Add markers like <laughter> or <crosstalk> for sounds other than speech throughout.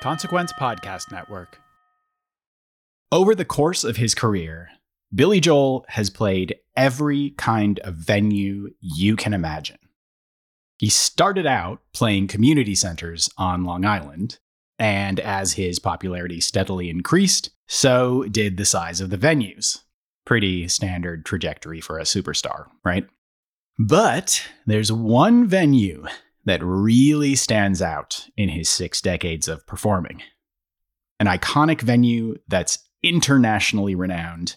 Consequence Podcast Network. Over the course of his career, Billy Joel has played every kind of venue you can imagine. He started out playing community centers on Long Island, and as his popularity steadily increased, so did the size of the venues. Pretty standard trajectory for a superstar, right? But there's one venue that really stands out in his six decades of performing. An iconic venue that's internationally renowned,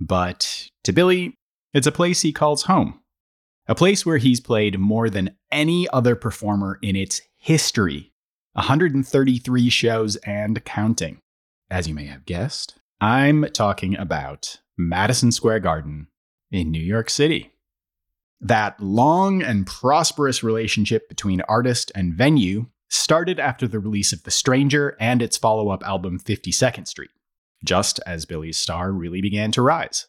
but to Billy, it's a place he calls home. A place where he's played more than any other performer in its history 133 shows and counting. As you may have guessed, I'm talking about Madison Square Garden in New York City. That long and prosperous relationship between artist and venue started after the release of The Stranger and its follow up album 52nd Street, just as Billy's star really began to rise.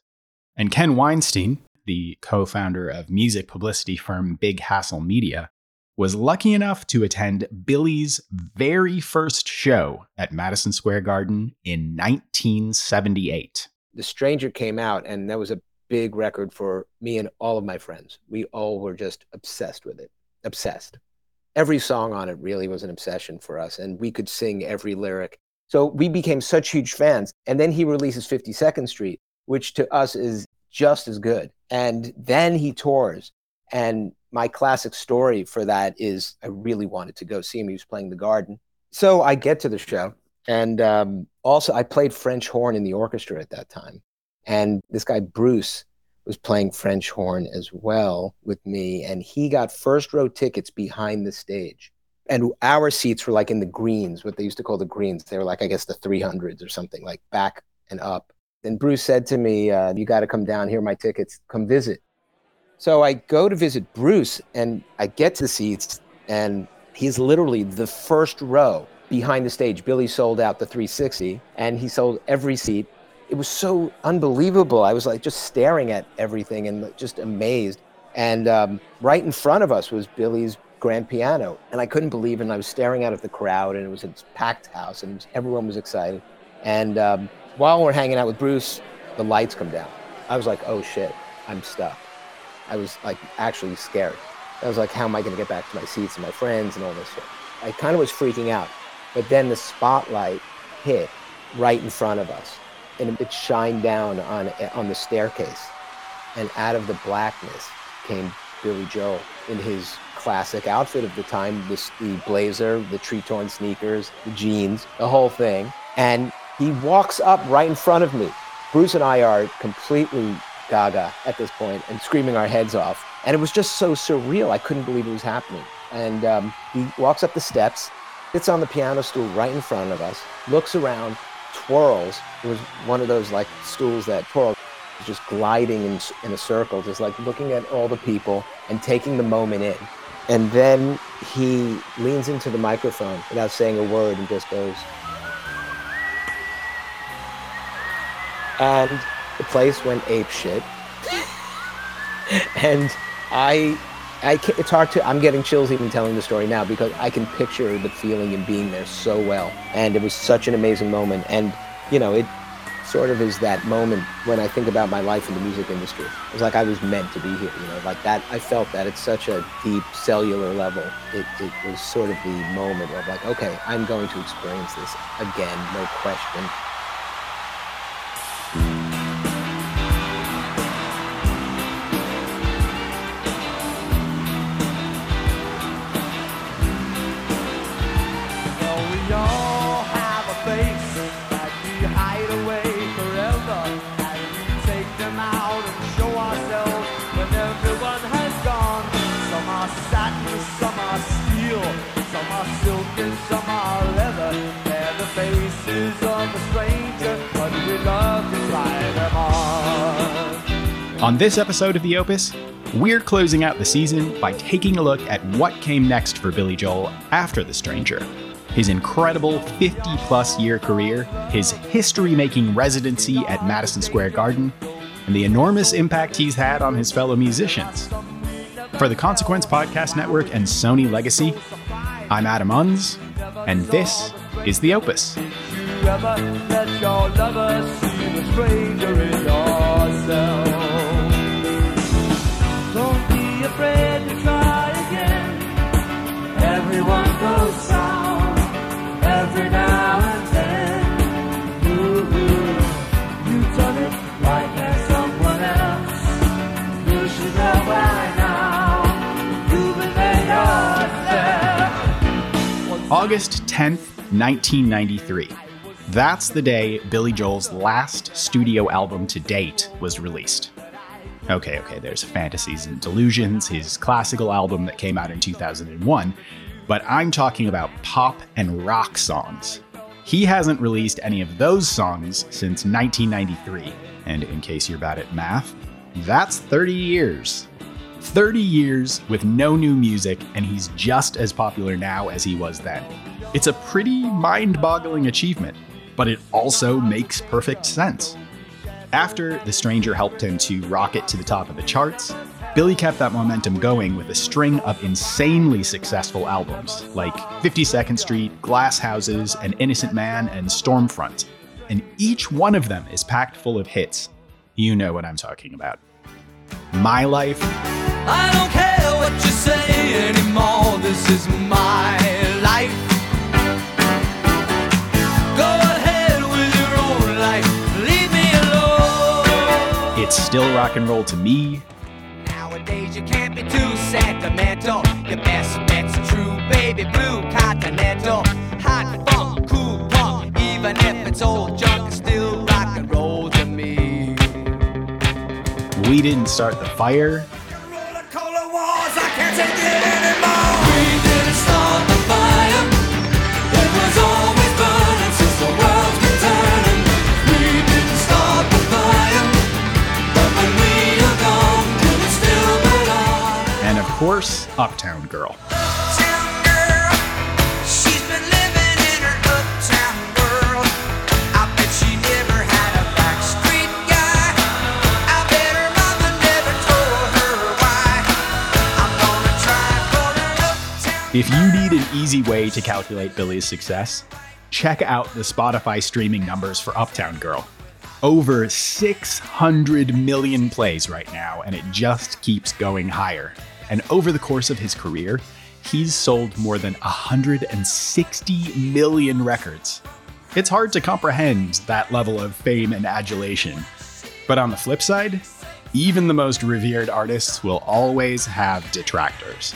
And Ken Weinstein, the co founder of music publicity firm Big Hassle Media, was lucky enough to attend Billy's very first show at Madison Square Garden in 1978. The Stranger came out, and that was a big record for me and all of my friends. We all were just obsessed with it, obsessed. Every song on it really was an obsession for us, and we could sing every lyric. So we became such huge fans. And then he releases 52nd Street, which to us is just as good. And then he tours. And my classic story for that is I really wanted to go see him. He was playing the garden. So I get to the show. And um, also, I played French horn in the orchestra at that time. And this guy, Bruce, was playing French horn as well with me. And he got first row tickets behind the stage. And our seats were like in the greens, what they used to call the greens. They were like, I guess, the 300s or something, like back and up. And Bruce said to me, uh, You got to come down here, my tickets, come visit. So I go to visit Bruce and I get to the seats, and he's literally the first row behind the stage. Billy sold out the 360 and he sold every seat it was so unbelievable. I was like just staring at everything and just amazed. And um, right in front of us was Billy's grand piano, and I couldn't believe it. And I was staring out at the crowd, and it was a packed house, and was, everyone was excited. And um, while we're hanging out with Bruce, the lights come down. I was like, "Oh shit, I'm stuck." I was like actually scared. I was like, "How am I going to get back to my seats and my friends and all this shit?" I kind of was freaking out. But then the spotlight hit right in front of us and it shined down on on the staircase, and out of the blackness came Billy Joel in his classic outfit of the time: the, the blazer, the tree-torn sneakers, the jeans, the whole thing. And he walks up right in front of me. Bruce and I are completely gaga at this point and screaming our heads off. And it was just so surreal. I couldn't believe it was happening. And um, he walks up the steps, sits on the piano stool right in front of us, looks around, twirls. It was one of those like stools that twirls, just gliding in, in a circle, just like looking at all the people and taking the moment in. And then he leans into the microphone without saying a word and just goes. And the place went ape shit. <laughs> and I I it's hard to. I'm getting chills even telling the story now because I can picture the feeling and being there so well, and it was such an amazing moment. And you know, it sort of is that moment when I think about my life in the music industry. It's like I was meant to be here. You know, like that. I felt that at such a deep cellular level. It it was sort of the moment of like, okay, I'm going to experience this again, no question. On this episode of The Opus, we're closing out the season by taking a look at what came next for Billy Joel after The Stranger. His incredible 50 plus year career, his history making residency at Madison Square Garden, and the enormous impact he's had on his fellow musicians. For the Consequence Podcast Network and Sony Legacy, I'm Adam Unz, and this is the opus. Everyone goes south August 10th, 1993. That's the day Billy Joel's last studio album to date was released. Okay, okay, there's Fantasies and Delusions, his classical album that came out in 2001, but I'm talking about pop and rock songs. He hasn't released any of those songs since 1993, and in case you're bad at math, that's 30 years. 30 years with no new music, and he's just as popular now as he was then. It's a pretty mind boggling achievement, but it also makes perfect sense. After The Stranger helped him to rocket to the top of the charts, Billy kept that momentum going with a string of insanely successful albums like 52nd Street, Glass Houses, An Innocent Man, and Stormfront. And each one of them is packed full of hits. You know what I'm talking about. My Life. I don't care what you say anymore. This is my life. Go ahead with your own life. Leave me alone. It's still rock and roll to me. Nowadays you can't be too sentimental. Your best bet's true, baby blue continental. Hot funk, cool punk, even if it's old junk, still burn on? And of course, Uptown Girl. If you need an easy way to calculate Billy's success, check out the Spotify streaming numbers for Uptown Girl. Over 600 million plays right now, and it just keeps going higher. And over the course of his career, he's sold more than 160 million records. It's hard to comprehend that level of fame and adulation. But on the flip side, even the most revered artists will always have detractors.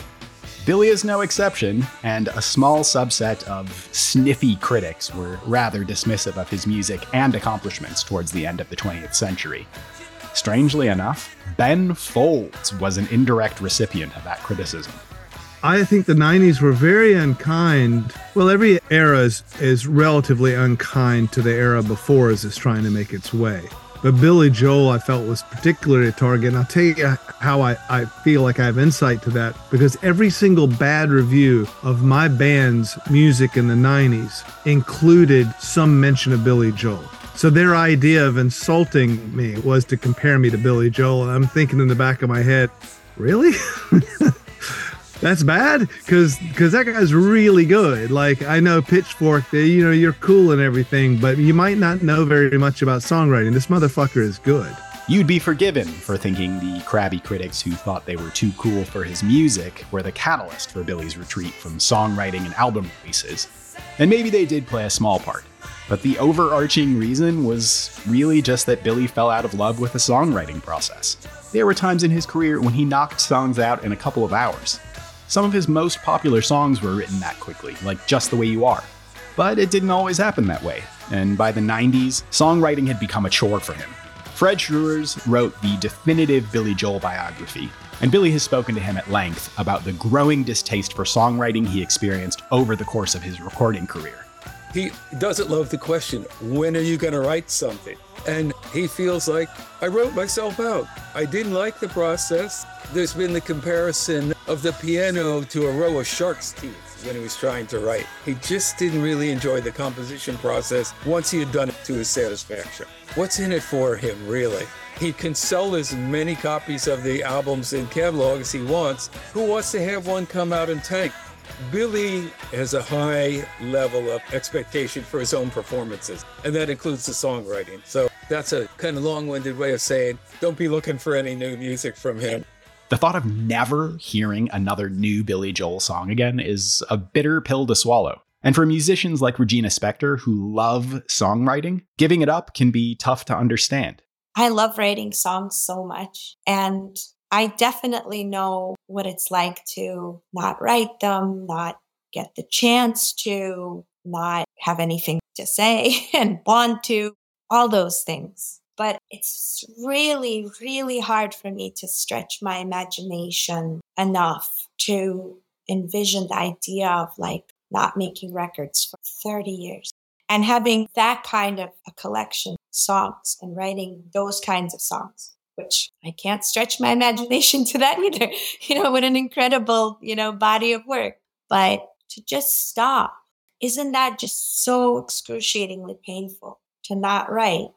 Billy is no exception, and a small subset of sniffy critics were rather dismissive of his music and accomplishments towards the end of the 20th century. Strangely enough, Ben Folds was an indirect recipient of that criticism. I think the 90s were very unkind. Well, every era is, is relatively unkind to the era before as it's trying to make its way. But Billy Joel, I felt, was particularly a target. And I'll tell you how I, I feel like I have insight to that because every single bad review of my band's music in the 90s included some mention of Billy Joel. So their idea of insulting me was to compare me to Billy Joel. And I'm thinking in the back of my head, really? <laughs> That's bad because because that guy's really good. Like I know Pitchfork, they, you know, you're cool and everything, but you might not know very much about songwriting. This motherfucker is good. You'd be forgiven for thinking the crabby critics who thought they were too cool for his music were the catalyst for Billy's retreat from songwriting and album releases. And maybe they did play a small part. But the overarching reason was really just that Billy fell out of love with the songwriting process. There were times in his career when he knocked songs out in a couple of hours. Some of his most popular songs were written that quickly, like Just the Way You Are. But it didn't always happen that way, and by the 90s, songwriting had become a chore for him. Fred Schruers wrote the definitive Billy Joel biography, and Billy has spoken to him at length about the growing distaste for songwriting he experienced over the course of his recording career. He doesn't love the question, when are you going to write something? And he feels like, I wrote myself out. I didn't like the process. There's been the comparison of the piano to a row of shark's teeth when he was trying to write. He just didn't really enjoy the composition process once he had done it to his satisfaction. What's in it for him, really? He can sell as many copies of the albums in catalog as he wants. Who wants to have one come out in tank? Billy has a high level of expectation for his own performances, and that includes the songwriting. So that's a kind of long winded way of saying don't be looking for any new music from him. The thought of never hearing another new Billy Joel song again is a bitter pill to swallow. And for musicians like Regina Spektor who love songwriting, giving it up can be tough to understand. I love writing songs so much. And I definitely know what it's like to not write them, not get the chance to, not have anything to say <laughs> and want to, all those things. But it's really, really hard for me to stretch my imagination enough to envision the idea of like not making records for 30 years and having that kind of a collection of songs and writing those kinds of songs which I can't stretch my <laughs> imagination to that either. <laughs> You know, what an incredible, you know, body of work. But to just stop, isn't that just so excruciatingly painful to not write?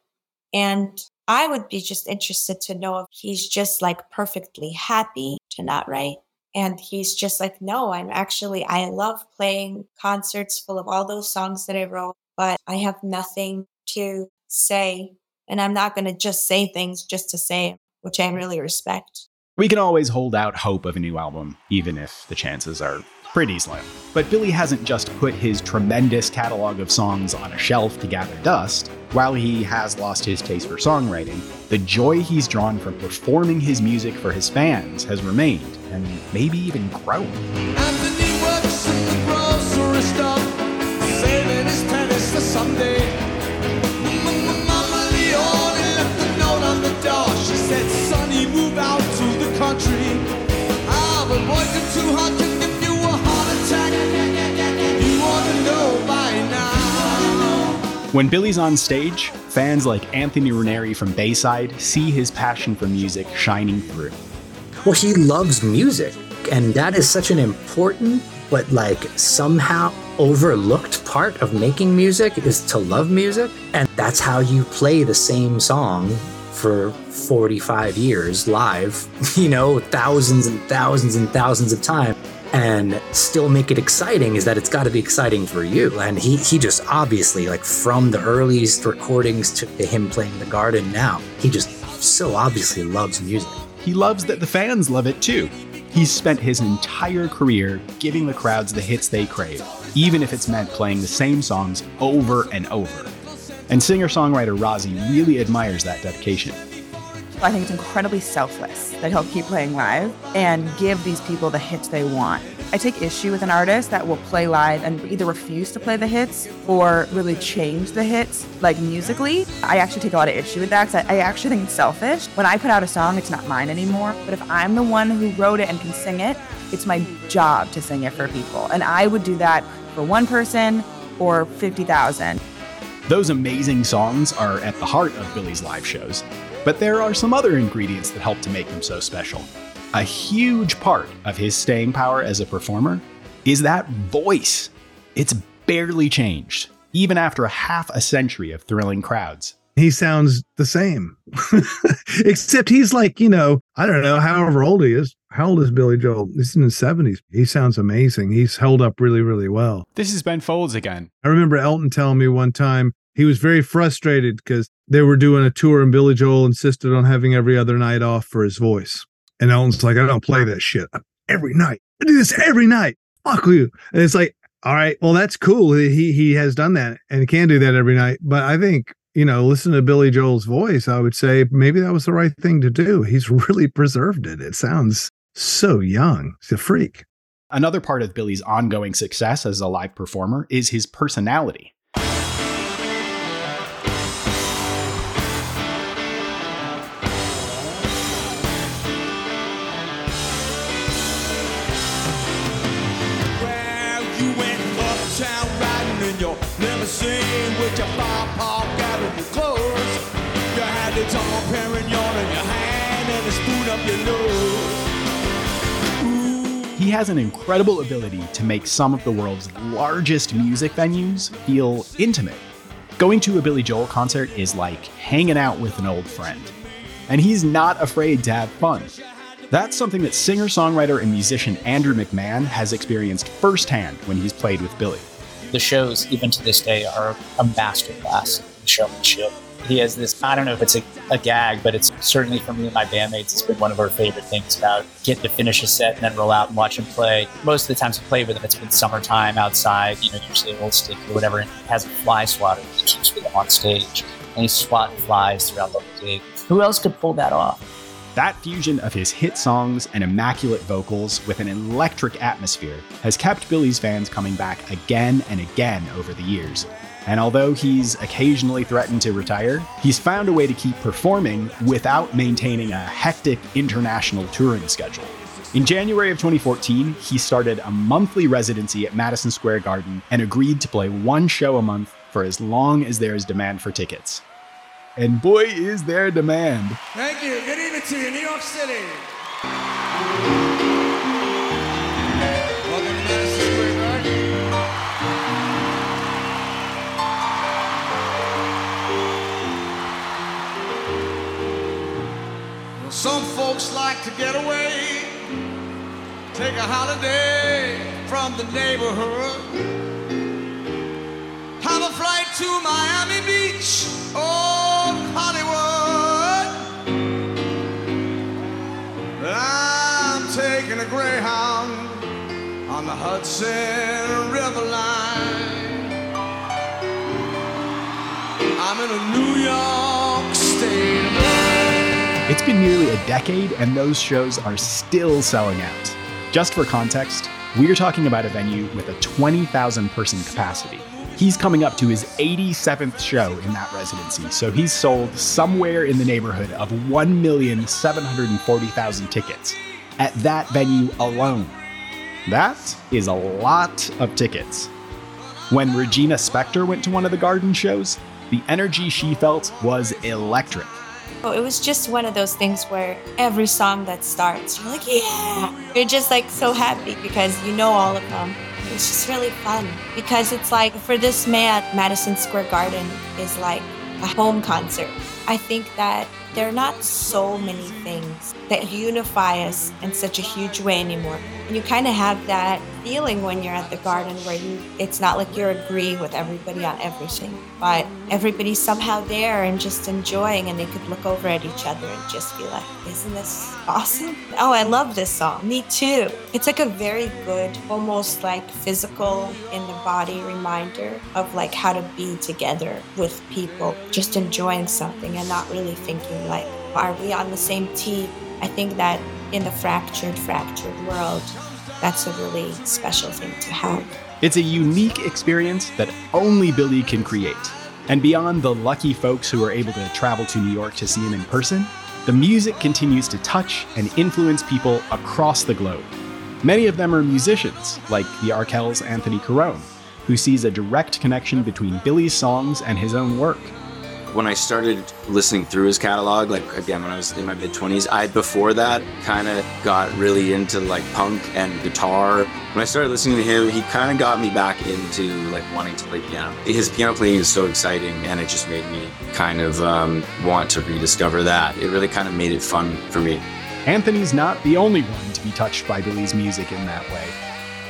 And I would be just interested to know if he's just like perfectly happy to not write. And he's just like, no, I'm actually, I love playing concerts full of all those songs that I wrote, but I have nothing to say. And I'm not going to just say things just to say, which I really respect. We can always hold out hope of a new album, even if the chances are pretty slim. But Billy hasn't just put his tremendous catalog of songs on a shelf to gather dust. While he has lost his taste for songwriting, the joy he's drawn from performing his music for his fans has remained, and maybe even grown. Anthony works at the grocery store, saving his for someday. When Billy's on stage, fans like Anthony Ranieri from Bayside see his passion for music shining through. Well, he loves music, and that is such an important but like somehow overlooked part of making music is to love music, and that's how you play the same song for 45 years live, <laughs> you know, thousands and thousands and thousands of times and still make it exciting is that it's got to be exciting for you and he he just obviously like from the earliest recordings to him playing the garden now he just so obviously loves music He loves that the fans love it too. He's spent his entire career giving the crowds the hits they crave, even if it's meant playing the same songs over and over. And singer songwriter Rozzy really admires that dedication. I think it's incredibly selfless that he'll keep playing live and give these people the hits they want. I take issue with an artist that will play live and either refuse to play the hits or really change the hits, like musically. I actually take a lot of issue with that because I, I actually think it's selfish. When I put out a song, it's not mine anymore. But if I'm the one who wrote it and can sing it, it's my job to sing it for people. And I would do that for one person or 50,000. Those amazing songs are at the heart of Billy's live shows, but there are some other ingredients that help to make him so special. A huge part of his staying power as a performer is that voice. It's barely changed, even after a half a century of thrilling crowds. He sounds the same, <laughs> except he's like, you know, I don't know, however old he is. How old is Billy Joel? He's in his 70s. He sounds amazing. He's held up really, really well. This is Ben Folds again. I remember Elton telling me one time he was very frustrated because they were doing a tour and Billy Joel insisted on having every other night off for his voice. And Elton's like, I don't play that shit every night. I do this every night. Fuck you. And it's like, all right, well, that's cool. He he has done that and can do that every night. But I think, you know, listen to Billy Joel's voice, I would say maybe that was the right thing to do. He's <laughs> really preserved it. It sounds so young. He's a freak. Another part of Billy's ongoing success as a live performer is his personality. With your five paw gathered with clothes. You had the Perignon in your hand and a spoon up your nose. He has an incredible ability to make some of the world's largest music venues feel intimate. Going to a Billy Joel concert is like hanging out with an old friend. And he's not afraid to have fun. That's something that singer songwriter and musician Andrew McMahon has experienced firsthand when he's played with Billy. The shows, even to this day, are a masterclass in showmanship. He has this, I don't know if it's a, a gag, but it's certainly for me and my bandmates, it's been one of our favorite things about getting to finish a set and then roll out and watch him play. Most of the times we play with him, it's been summertime outside, you know, usually a old stick or whatever, and he has a fly swatter he keeps with him on stage. And he's swatting flies throughout the whole gig. Who else could pull that off? That fusion of his hit songs and immaculate vocals with an electric atmosphere has kept Billy's fans coming back again and again over the years. And although he's occasionally threatened to retire, he's found a way to keep performing without maintaining a hectic international touring schedule. In January of 2014, he started a monthly residency at Madison Square Garden and agreed to play one show a month for as long as there is demand for tickets. And boy, is there demand. Thank you. To New York City. Welcome to Madison Square Garden. Some folks like to get away, take a holiday from the neighborhood. Have a flight to Miami Beach or Hollywood. Taking a Greyhound on the Hudson River line. I'm in a New York state. It's been nearly a decade, and those shows are still selling out. Just for context, we're talking about a venue with a 20,000 person capacity. He's coming up to his 87th show in that residency, so he's sold somewhere in the neighborhood of 1,740,000 tickets at that venue alone. That is a lot of tickets. When Regina Spektor went to one of the garden shows, the energy she felt was electric. Oh, it was just one of those things where every song that starts, you're like, yeah. You're just like so happy because you know all of them. It's just really fun because it's like for this man, Madison Square Garden is like a home concert. I think that there are not so many things that unify us in such a huge way anymore. You kind of have that feeling when you're at the garden where you it's not like you're agreeing with everybody on everything, but everybody's somehow there and just enjoying and they could look over at each other and just be like, Isn't this awesome? Oh, I love this song. Me too. It's like a very good, almost like physical in the body reminder of like how to be together with people, just enjoying something and not really thinking like, are we on the same team? I think that in the fractured, fractured world, that's a really special thing to have. It's a unique experience that only Billy can create. And beyond the lucky folks who are able to travel to New York to see him in person, the music continues to touch and influence people across the globe. Many of them are musicians, like the Arkells' Anthony Carone, who sees a direct connection between Billy's songs and his own work. When I started listening through his catalog, like again when I was in my mid twenties, I before that kind of got really into like punk and guitar. When I started listening to him, he kind of got me back into like wanting to play piano. His piano playing is so exciting, and it just made me kind of um, want to rediscover that. It really kind of made it fun for me. Anthony's not the only one to be touched by Billy's music in that way.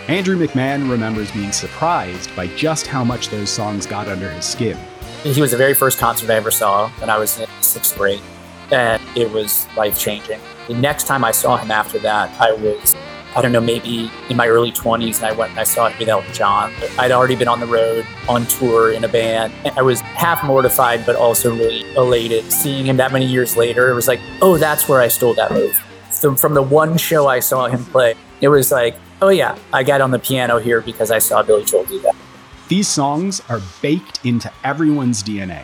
Andrew McMahon remembers being surprised by just how much those songs got under his skin. He was the very first concert I ever saw when I was in sixth grade, and it was life changing. The next time I saw him after that, I was, I don't know, maybe in my early 20s, and I went and I saw him with Elton John. I'd already been on the road, on tour, in a band. And I was half mortified, but also really elated. Seeing him that many years later, it was like, oh, that's where I stole that move. So from the one show I saw him play, it was like, oh yeah, I got on the piano here because I saw Billy Joel do that. These songs are baked into everyone's DNA.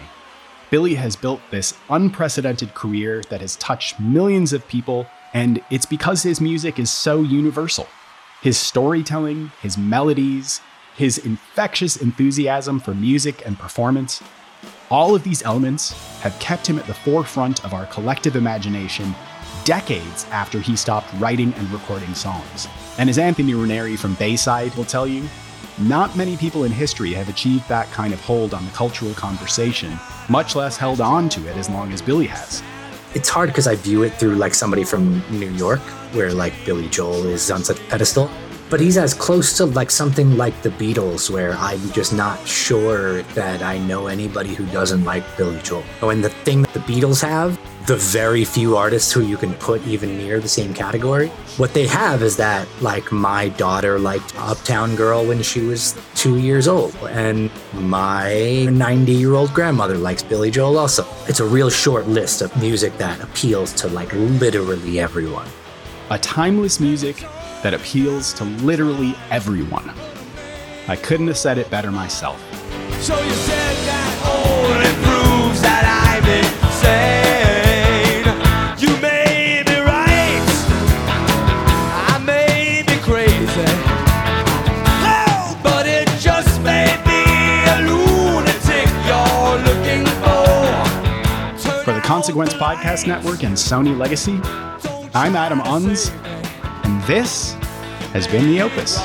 Billy has built this unprecedented career that has touched millions of people, and it's because his music is so universal. His storytelling, his melodies, his infectious enthusiasm for music and performance, all of these elements have kept him at the forefront of our collective imagination decades after he stopped writing and recording songs. And as Anthony Ranieri from Bayside will tell you, not many people in history have achieved that kind of hold on the cultural conversation, much less held on to it as long as Billy has. it's hard because I view it through like somebody from New York, where like Billy Joel is on such a pedestal. But he's as close to like something like the Beatles, where I'm just not sure that I know anybody who doesn't like Billy Joel. Oh, and the thing that the Beatles have, the very few artists who you can put even near the same category, what they have is that like my daughter liked Uptown Girl when she was two years old, and my 90 year old grandmother likes Billy Joel also. It's a real short list of music that appeals to like literally everyone. A timeless music that appeals to literally everyone. I couldn't have said it better myself. So you said that only proves that I'm insane. You may be right. I may be crazy. Oh, but it just may be a lunatic you're looking for. For the Consequence Podcast Network and Sony Legacy, I'm Adam Unz, and this has been The Opus.